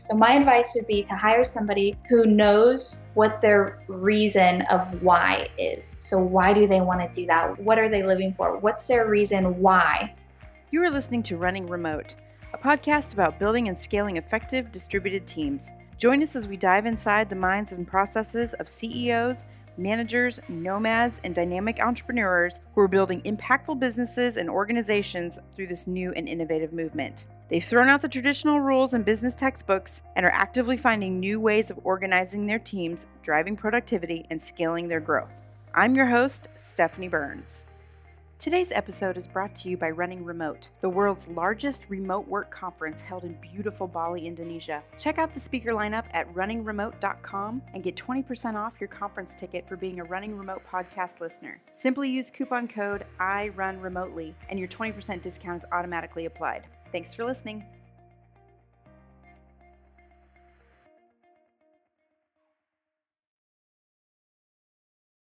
So, my advice would be to hire somebody who knows what their reason of why is. So, why do they want to do that? What are they living for? What's their reason why? You are listening to Running Remote, a podcast about building and scaling effective distributed teams. Join us as we dive inside the minds and processes of CEOs managers, nomads, and dynamic entrepreneurs who are building impactful businesses and organizations through this new and innovative movement. They've thrown out the traditional rules and business textbooks and are actively finding new ways of organizing their teams, driving productivity, and scaling their growth. I'm your host, Stephanie Burns. Today's episode is brought to you by Running Remote, the world's largest remote work conference held in beautiful Bali, Indonesia. Check out the speaker lineup at runningremote.com and get 20% off your conference ticket for being a Running Remote podcast listener. Simply use coupon code I Run Remotely and your 20% discount is automatically applied. Thanks for listening.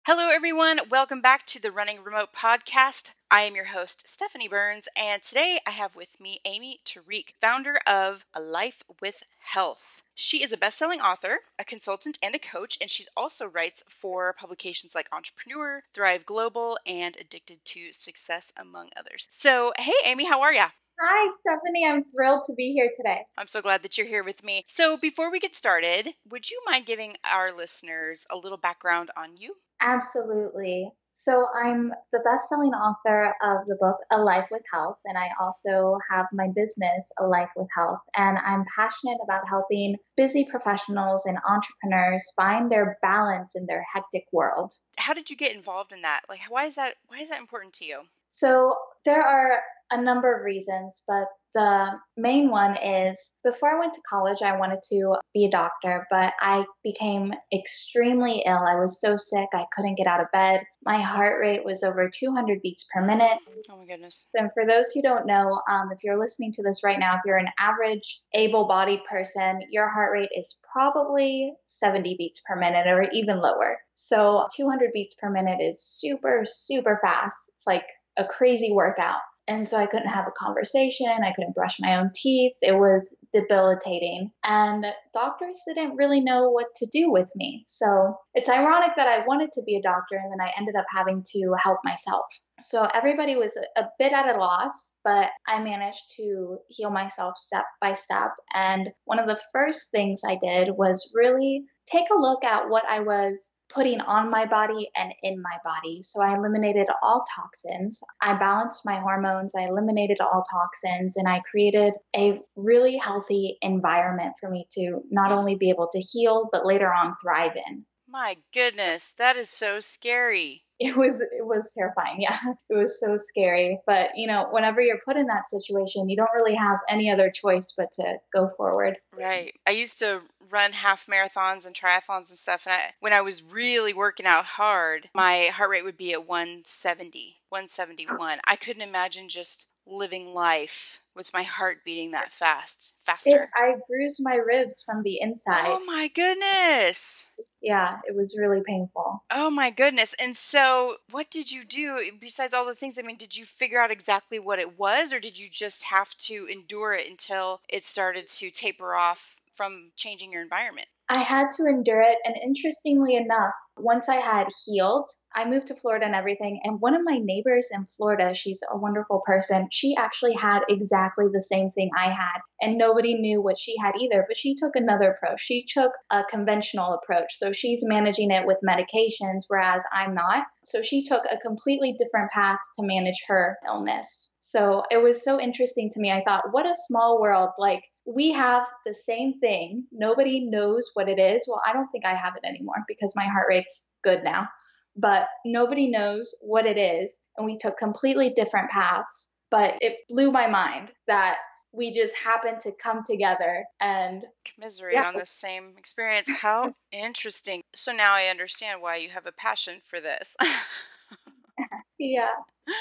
Hello, everyone. Welcome back to the Running Remote podcast. I am your host, Stephanie Burns, and today I have with me Aimee Tariq, founder of A Life with Health. She is a best selling author, a consultant, and a coach, and she also writes for publications like Entrepreneur, Thrive Global, and Addicted to Success, among others. So, hey, Aimee, how are ya? Hi, Stephanie. I'm thrilled to be here today. I'm so glad that you're here with me. So, before we get started, would you mind giving our listeners a little background on you? Absolutely. So, I'm the best selling author of the book A Life with Health, and I also have my business, A Life with Health. And I'm passionate about helping busy professionals and entrepreneurs find their balance in their hectic world. How did you get involved in that? Like, why is that? Why is that important to you? So, there are a number of reasons, but the main one is before I went to college, I wanted to be a doctor, but I became extremely ill. I was so sick, I couldn't get out of bed. My heart rate was over 200 beats per minute. Oh my goodness. And for those who don't know, um, if you're listening to this right now, if you're an average able bodied person, your heart rate is probably 70 beats per minute or even lower. So 200 beats per minute is super, super fast. It's like a crazy workout. And so I couldn't have a conversation. I couldn't brush my own teeth. It was debilitating. And doctors didn't really know what to do with me. So it's ironic that I wanted to be a doctor and then I ended up having to help myself. So everybody was a, bit at a loss, but I managed to heal myself step by step. And one of the first things I did was really take a look at what I was putting on my body and in my body. So I eliminated all toxins. I balanced my hormones. I eliminated all toxins and I created a really healthy environment for me to not only be able to heal, but later on thrive in. My goodness, that is so scary it was it was terrifying yeah it was so scary but you know whenever you're put in that situation you don't really have any other choice but to go forward right i used to run half marathons and triathlons and stuff and I, when i was really working out hard my heart rate would be at 170 171 i couldn't imagine just living life with my heart beating that fast faster it, i bruised my ribs from the inside oh my goodness yeah, it was really painful. Oh my goodness. And so, what did you do besides all the things? I mean, did you figure out exactly what it was, or did you just have to endure it until it started to taper off from changing your environment? I had to endure it. And interestingly enough, once I had healed, I moved to Florida and everything. And one of my neighbors in Florida, she's a wonderful person. She actually had exactly the same thing I had. And nobody knew what she had either. But she took another approach. She took a conventional approach. So she's managing it with medications, whereas I'm not. So she took a completely different path to manage her illness. So it was so interesting to me. I thought, what a small world. Like, we have the same thing. Nobody knows what it is. Well, I don't think I have it anymore because my heart rate's good now. But nobody knows what it is. And we took completely different paths. But it blew my mind that we just happened to come together and commiserate yeah. on the same experience. How interesting. So now I understand why you have a passion for this. yeah.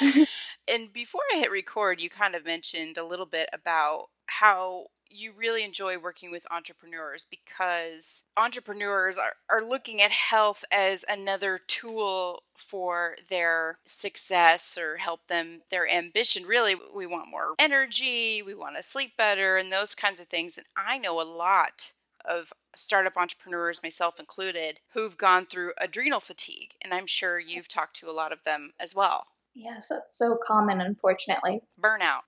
and before I hit record, you kind of mentioned a little bit about how you really enjoy working with entrepreneurs because entrepreneurs are, are looking at health as another tool for their success or help them their ambition. Really we want more energy we want to sleep better and those kinds of things. And i know a lot of startup entrepreneurs myself included who've gone through adrenal fatigue and i'm sure you've talked to a lot of them as well Yes, that's so common, unfortunately. Burnout.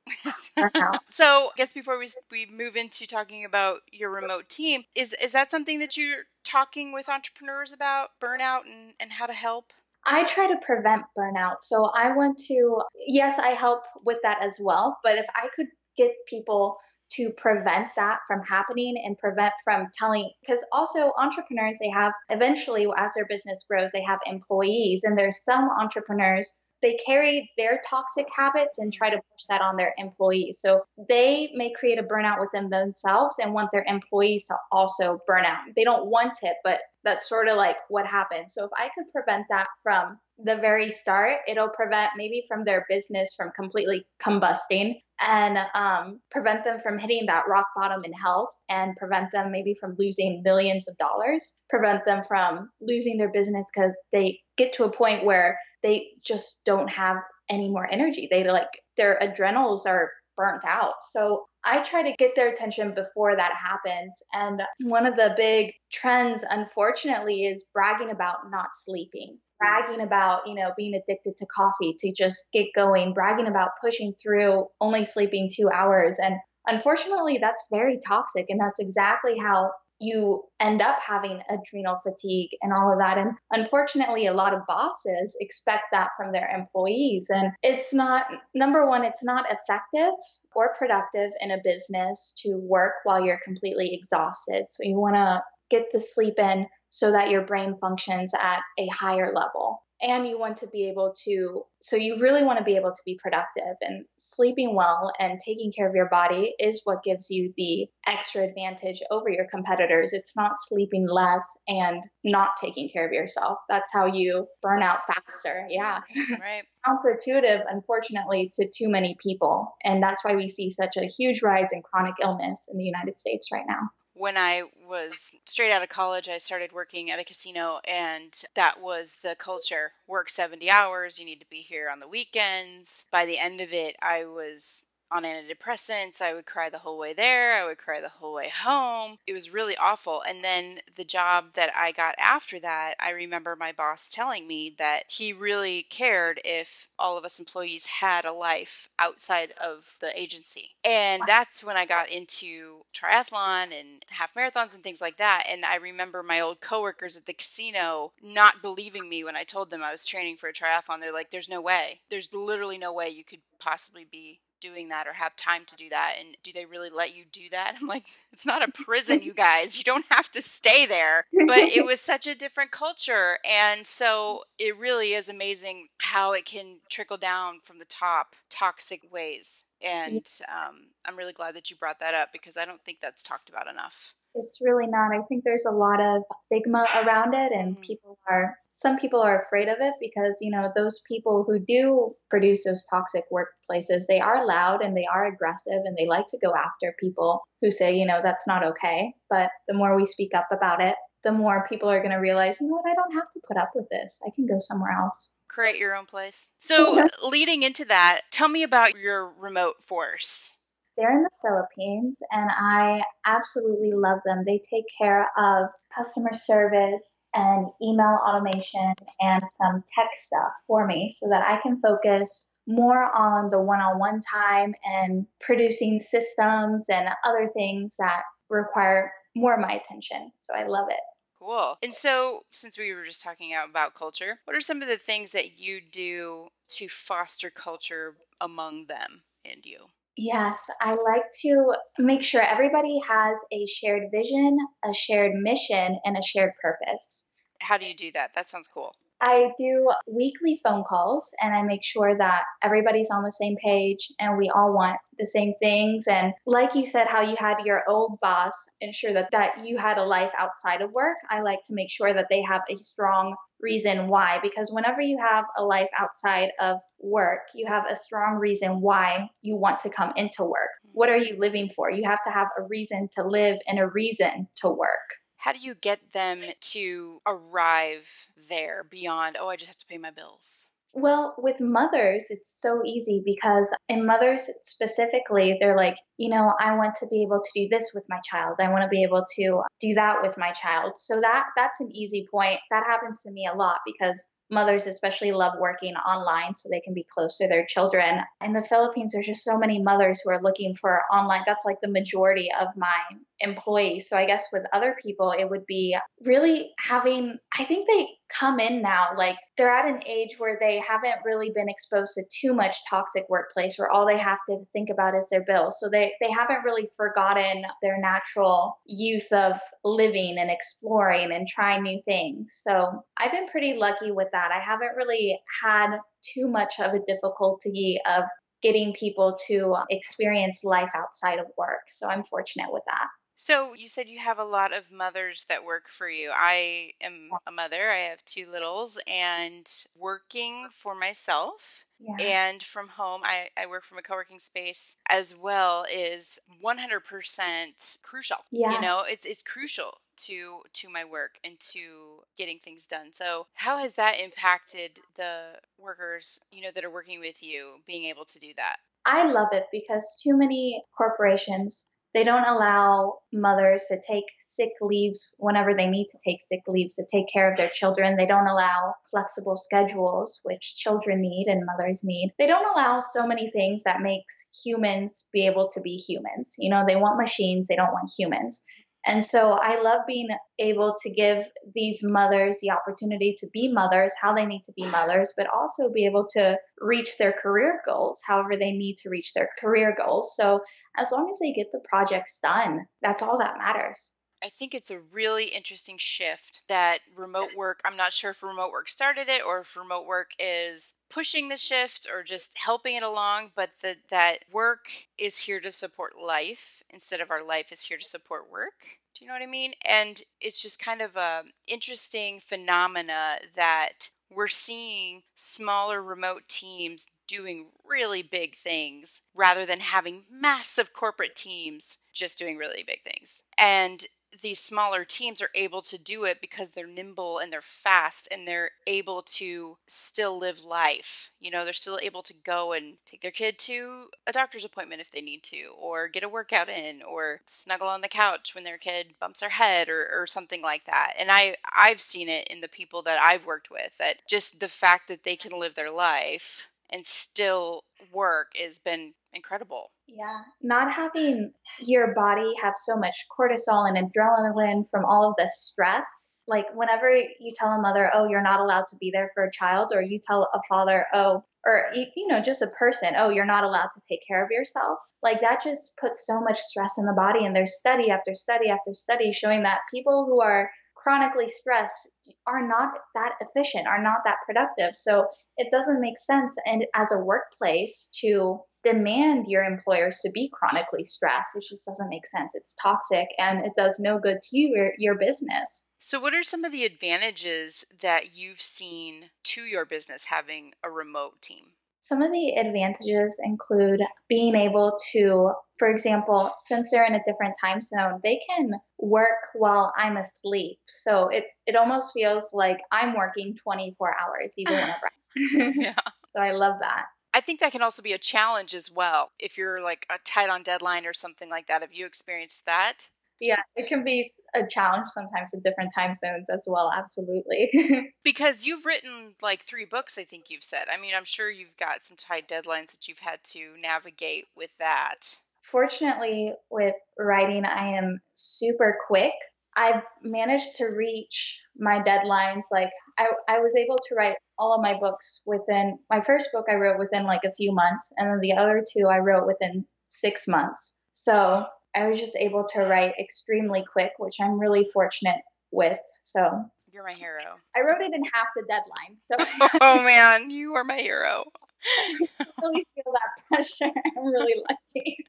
Burnout. so, I guess before we we move into talking about your remote team, is is that something that you're talking with entrepreneurs about burnout and and how to help? I try to prevent burnout. So I want to, yes, I help with that as well. But if I could get people to prevent that from happening and prevent from telling because also entrepreneurs they have eventually as their business grows they have employees and there's some entrepreneurs they carry their toxic habits and try to push that on their employees. So they may create a burnout within themselves and want their employees to also burn out. They don't want it, but that's sort of like what happens. So if I could prevent that from the very start, it'll prevent maybe from their business from completely combusting and um, prevent them from hitting that rock bottom in health and prevent them maybe from losing millions of dollars, prevent them from losing their business because they get to a point where they just don't have any more energy. They like their adrenals are burnt out. So I try to get their attention before that happens. And one of the big trends, unfortunately, is bragging about not sleeping, bragging about, you know, being addicted to coffee to just get going, bragging about pushing through only sleeping two hours. And unfortunately, that's very toxic. And that's exactly how you end up having adrenal fatigue and all of that. And unfortunately, a lot of bosses expect that from their employees. And it's not, number one, it's not effective or productive in a business to work while you're completely exhausted. So you want to get the sleep in so that your brain functions at a higher level and you want to be able to so you really want to be able to be productive and sleeping well and taking care of your body is what gives you the extra advantage over your competitors. It's not sleeping less and not taking care of yourself. That's how you burn out faster. Yeah. Right. Counterintuitive unfortunately to too many people and that's why we see such a huge rise in chronic illness in the united states right now when I was straight out of college, I started working at a casino, and that was the culture work 70 hours, you need to be here on the weekends. By the end of it, I was on antidepressants. I would cry the whole way there. I would cry the whole way home. It was really awful. And then the job that I got after that, I remember my boss telling me that he really cared if all of us employees had a life outside of the agency. And that's when I got into triathlon and half marathons and things like that. And I remember my old coworkers at the casino not believing me when I told them I was training for a triathlon. They're like, there's no way. There's literally no way you could possibly be doing that or have time to do that and do they really let you do that? I'm like it's not a prison you guys. You don't have to stay there. But it was such a different culture and so it really is amazing how it can trickle down from the top toxic ways and um, i'm really glad that you brought that up because i don't think that's talked about enough. It's really not. I think there's a lot of stigma around it and mm-hmm. people are some people are afraid of it because you know those people who do produce those toxic workplaces they are loud and they are aggressive and they like to go after people who say you know that's not okay. But the more we speak up about it the more people are going to realize you know what i don't have to put up with this. I can go somewhere else. Create your own place. So leading into that tell me about your remote force they're in the Philippines and I absolutely love them. They take care of customer service and email automation and some tech stuff for me so that I can focus more on the one on one time and producing systems and other things that require more of my attention. So I love it. Cool. And so, since we were just talking about culture, what are some of the things that you do to foster culture among them and you? Yes, I like to make sure everybody has a shared vision, a shared mission, and a shared purpose. How do you do that? That sounds cool. I do weekly phone calls and I make sure that everybody's on the same page and we all want the same things. And like you said, how you had your old boss ensure that, that you had a life outside of work, I like to make sure that they have a strong reason why. Because whenever you have a life outside of work, you have a strong reason why you want to come into work what are you living for? You have to have a reason to live and a reason to work. How do you get them to arrive there beyond, oh, I just have to pay my bills? Well, with mothers, it's so easy because in mothers specifically, they're like, you know, I want to be able to do this with my child. I want to be able to do that with my child. So that that's an easy point. That happens to me a lot because mothers especially love working online so they can be close to their children. In the Philippines, there's just so many mothers who are looking for online. That's like the majority of my employees. So I guess with other people, it would be really having, I think they come in now, like they're at an age where they haven't really been exposed to too much toxic workplace where all they have to think about is their bills. So they, they haven't really forgotten their natural youth of living and exploring and trying new things. So I've been pretty lucky with that. I haven't really had too much of a difficulty of getting people to experience life outside of work. So I'm fortunate with that. So you said you have a lot of mothers that work for you. I am a mother. I have two littles and working for myself yeah. and from home. I, I work from a co-working space as well is 100% crucial. Yeah. You know, it's, it's crucial to to my work and to getting things done. So, how has that impacted the workers, you know, that are working with you being able to do that? I love it because too many corporations they don't allow mothers to take sick leaves whenever they need to take sick leaves to take care of their children. They don't allow flexible schedules, which children need and mothers need. They don't allow so many things that makes humans be able to be humans. You know, they want machines, they don't want humans. And so I love being able to give these mothers the opportunity to be mothers, how they need to be mothers, but also be able to reach their career goals, however they need to reach their career goals. So as long as they get the projects done, that's all that matters. I think it's a really interesting shift that remote work, I'm not sure if remote work started it or if remote work is pushing the shift or just helping it along, but the, that work is here to support life instead of our life is here to support work. Do you know what I mean? And it's just kind of a interesting phenomena that we're seeing smaller remote teams doing really big things rather than having massive corporate teams just doing really big things. And these smaller teams are able to do it because they're nimble and they're fast and they're able to still live life. You know, they're still able to go and take their kid to a doctor's appointment if they need to, or get a workout in, or snuggle on the couch when their kid bumps their head or, or something like that. And I, I've seen it in the people that I've worked with that just the fact that they can live their life and still work has been incredible. Yeah, not having your body have so much cortisol and adrenaline from all of the stress. Like whenever you tell a mother, "Oh, you're not allowed to be there for a child," or you tell a father, "Oh," or you know, just a person, "Oh, you're not allowed to take care of yourself." Like that just puts so much stress in the body. And there's study after study after study showing that people who are chronically stressed are not that efficient, are not that productive. So it doesn't make sense and as a workplace to demand your employers to be chronically stressed. It just doesn't make sense. It's toxic and it does no good to you or your business. So, what are some of the advantages that you've seen to your business having a remote team? Some of the advantages include being able to, for example, since they're in a different time zone, they can work while I'm asleep. So it, it almost feels like I'm working 24 hours, even whenever. yeah. So I love that. I think that can also be a challenge as well. If you're like a tight on deadline or something like that, have you experienced that? Yeah, it can be a challenge sometimes in different time zones as well. Absolutely. because you've written like three books, I think you've said. I mean, I'm sure you've got some tight deadlines that you've had to navigate with that. Fortunately, with writing, I am super quick. I've managed to reach my deadlines. Like, I, I was able to write all of my books within my first book I wrote within like a few months, and then the other two I wrote within six months. So I was just able to write extremely quick, which I'm really fortunate with. So you're my hero. I wrote it in half the deadline. So oh man, you are my hero. I really feel that pressure. I'm really lucky.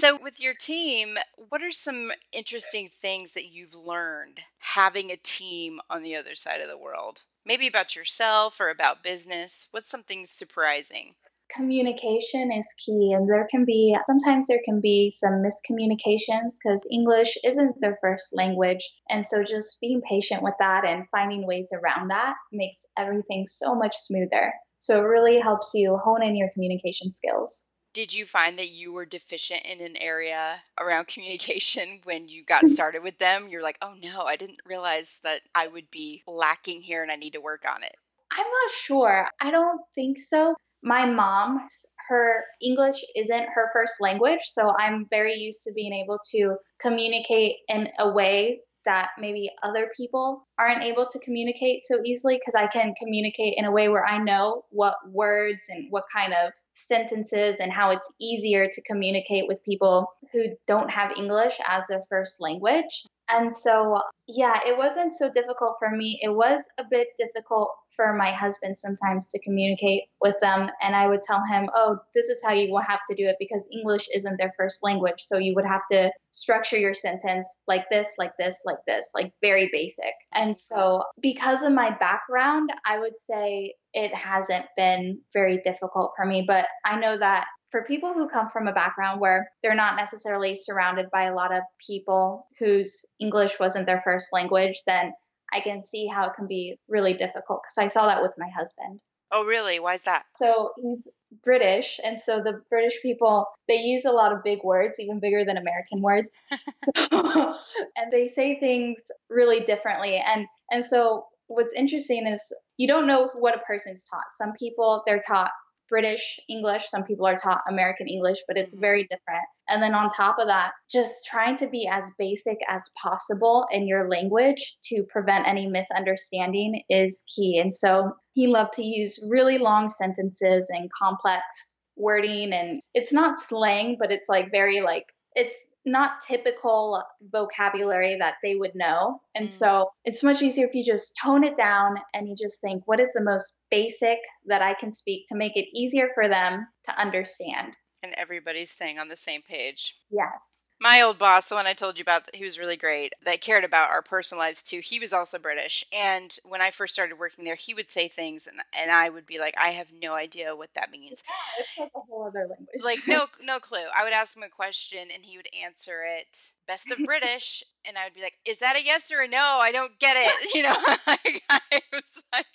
so, with your team, what are some interesting things that you've learned having a team on the other side of the world? Maybe about yourself or about business. What's something surprising? Communication is key and there can be sometimes there can be some miscommunications because english isn't their first language and so just being patient with that and finding ways around that makes everything so much smoother. So it really helps you hone in your communication skills. Did you find that you were deficient in an area around communication when you got started with them? You're like oh no i didn't realize that i would be lacking here and i need to work on it. I'm not sure. I don't think so my mom, her English isn't her first language, so I'm very used to being able to communicate in a way that maybe other people aren't able to communicate so easily because I can communicate in a way where I know what words and what kind of sentences and how it's easier to communicate with people who don't have English as their first language. And so, yeah, it wasn't so difficult for me. It was a bit difficult for my husband sometimes to communicate with them. And I would tell him, oh, this is how you will have to do it because English isn't their first language. So you would have to structure your sentence like this, like this, like this, like very basic. And so, because of my background, I would say it hasn't been very difficult for me. But I know that for people who come from a background where they're not necessarily surrounded by a lot of people whose English wasn't their first language, then I can see how it can be really difficult because I saw that with my husband. Oh, really? Why is that? So he's British, and so the British people they use a lot of big words, even bigger than American words. so, and they say things really differently, and and so what's interesting is you don't know what a person's taught. Some people they're taught British English, some people are taught American English, but it's mm-hmm. very different. And then on top of that, just trying to be as basic as possible in your language to prevent any misunderstanding is key. And so he loved to use really long sentences and complex wording and it's not slang, but it's like very like it's not typical vocabulary that they would know. And mm. so it's much easier if you just tone it down and you just think, what is the most basic that I can speak to make it easier for them to understand? And everybody's staying on the same page. Yes my old boss, the one I told you about, he was really great, that cared about our personal lives too. He was also British. And when I first started working there, he would say things and, and I would be like, I have no idea what that means. It's like a whole other language. Like, no, no clue. I would ask him a question and he would answer it best of British. and I would be like, is that a yes or a no? I don't get it. You know, like, I was like,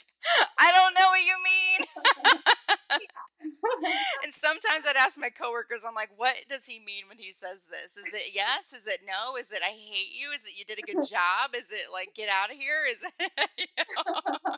I don't know what you mean. and sometimes I'd ask my coworkers, I'm like, what does he mean when he says this? Is it yes? Is it no? Is it I hate you? Is it you did a good job? Is it like get out of here? Is it you know?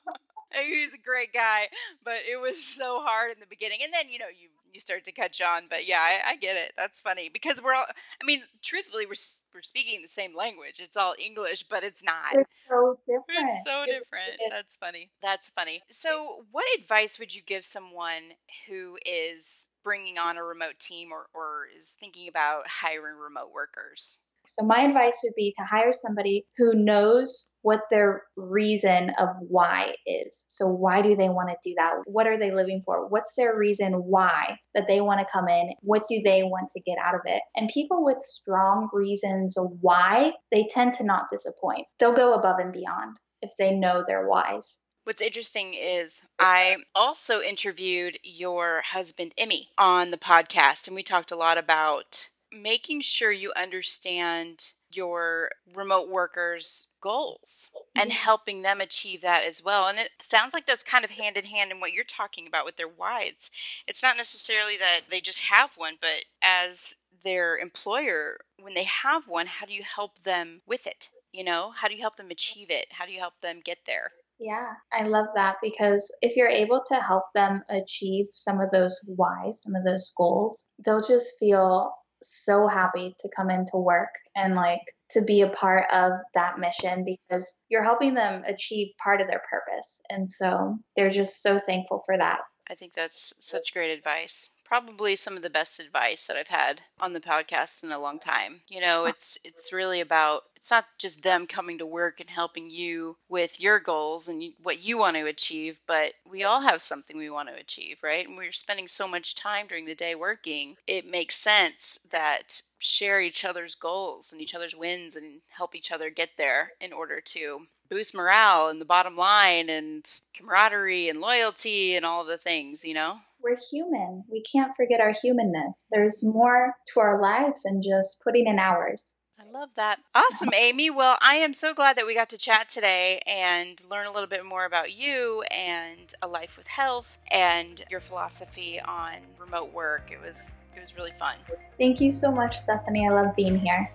he was a great guy, but it was so hard in the beginning. And then, you know, you you start to catch on. But yeah, I, I, get it. That's funny because we're all. I mean, truthfully, we're we're speaking the same language. It's all English, but it's not. It's so different. It's so different. That's funny. That's funny. So, what advice would you give someone who is bringing on a remote team or, or is thinking about hiring remote workers? So, my advice would be to hire somebody who knows what their reason of why is. So, why do they want to do that? What are they living for? What's their reason why that they want to come in? What do they want to get out of it? And people with strong reasons why, they tend to not disappoint. They'll go above and beyond if they know their whys. What's interesting is I also interviewed your husband, Aimee, on the podcast, and we talked a lot about making sure you understand your remote workers' goals and mm-hmm. helping them achieve that as well. And it sounds like that's kind of hand in hand in what you're talking about with their why. It's, it's not necessarily that they just have one, but as their employer, when they have one, how do you help them with it? You know, how do you help them achieve it? How do you help them get there? Yeah, I love that because if you're able to help them achieve some of those whys, some of those goals, they'll just feel so happy to come into work and like to be a part of that mission because you're helping them achieve part of their purpose. And so they're just so thankful for that. I think that's such great advice. Probably some of the best advice that I've had on the podcast in a long time. You know, it's it's really about it's not just them coming to work and helping you with your goals and what you want to achieve, but we all have something we want to achieve, right? And we're spending so much time during the day working. It makes sense that share each other's goals and each other's wins and help each other get there in order to boost morale and the bottom line and camaraderie and loyalty and all the things, you know? We're human. We can't forget our humanness. There's more to our lives than just putting in hours. I love that. Awesome, Aimee. Well, I am so glad that we got to chat today and learn a little bit more about you and a life with health and your philosophy on remote work. It was it was really fun. Thank you so much, Stephanie. I love being here.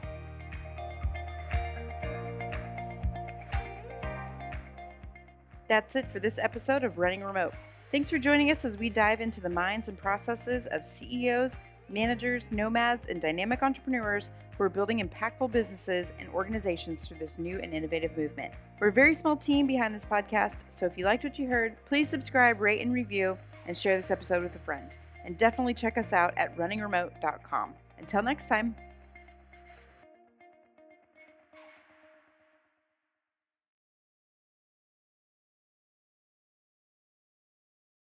That's it for this episode of Running Remote. Thanks for joining us as we dive into the minds and processes of CEOs, managers, nomads, and dynamic entrepreneurs who are building impactful businesses and organizations through this new and innovative movement. We're a very small team behind this podcast, so if you liked what you heard, please subscribe, rate, and review, and share this episode with a friend. And definitely check us out at runningremote.com. Until next time.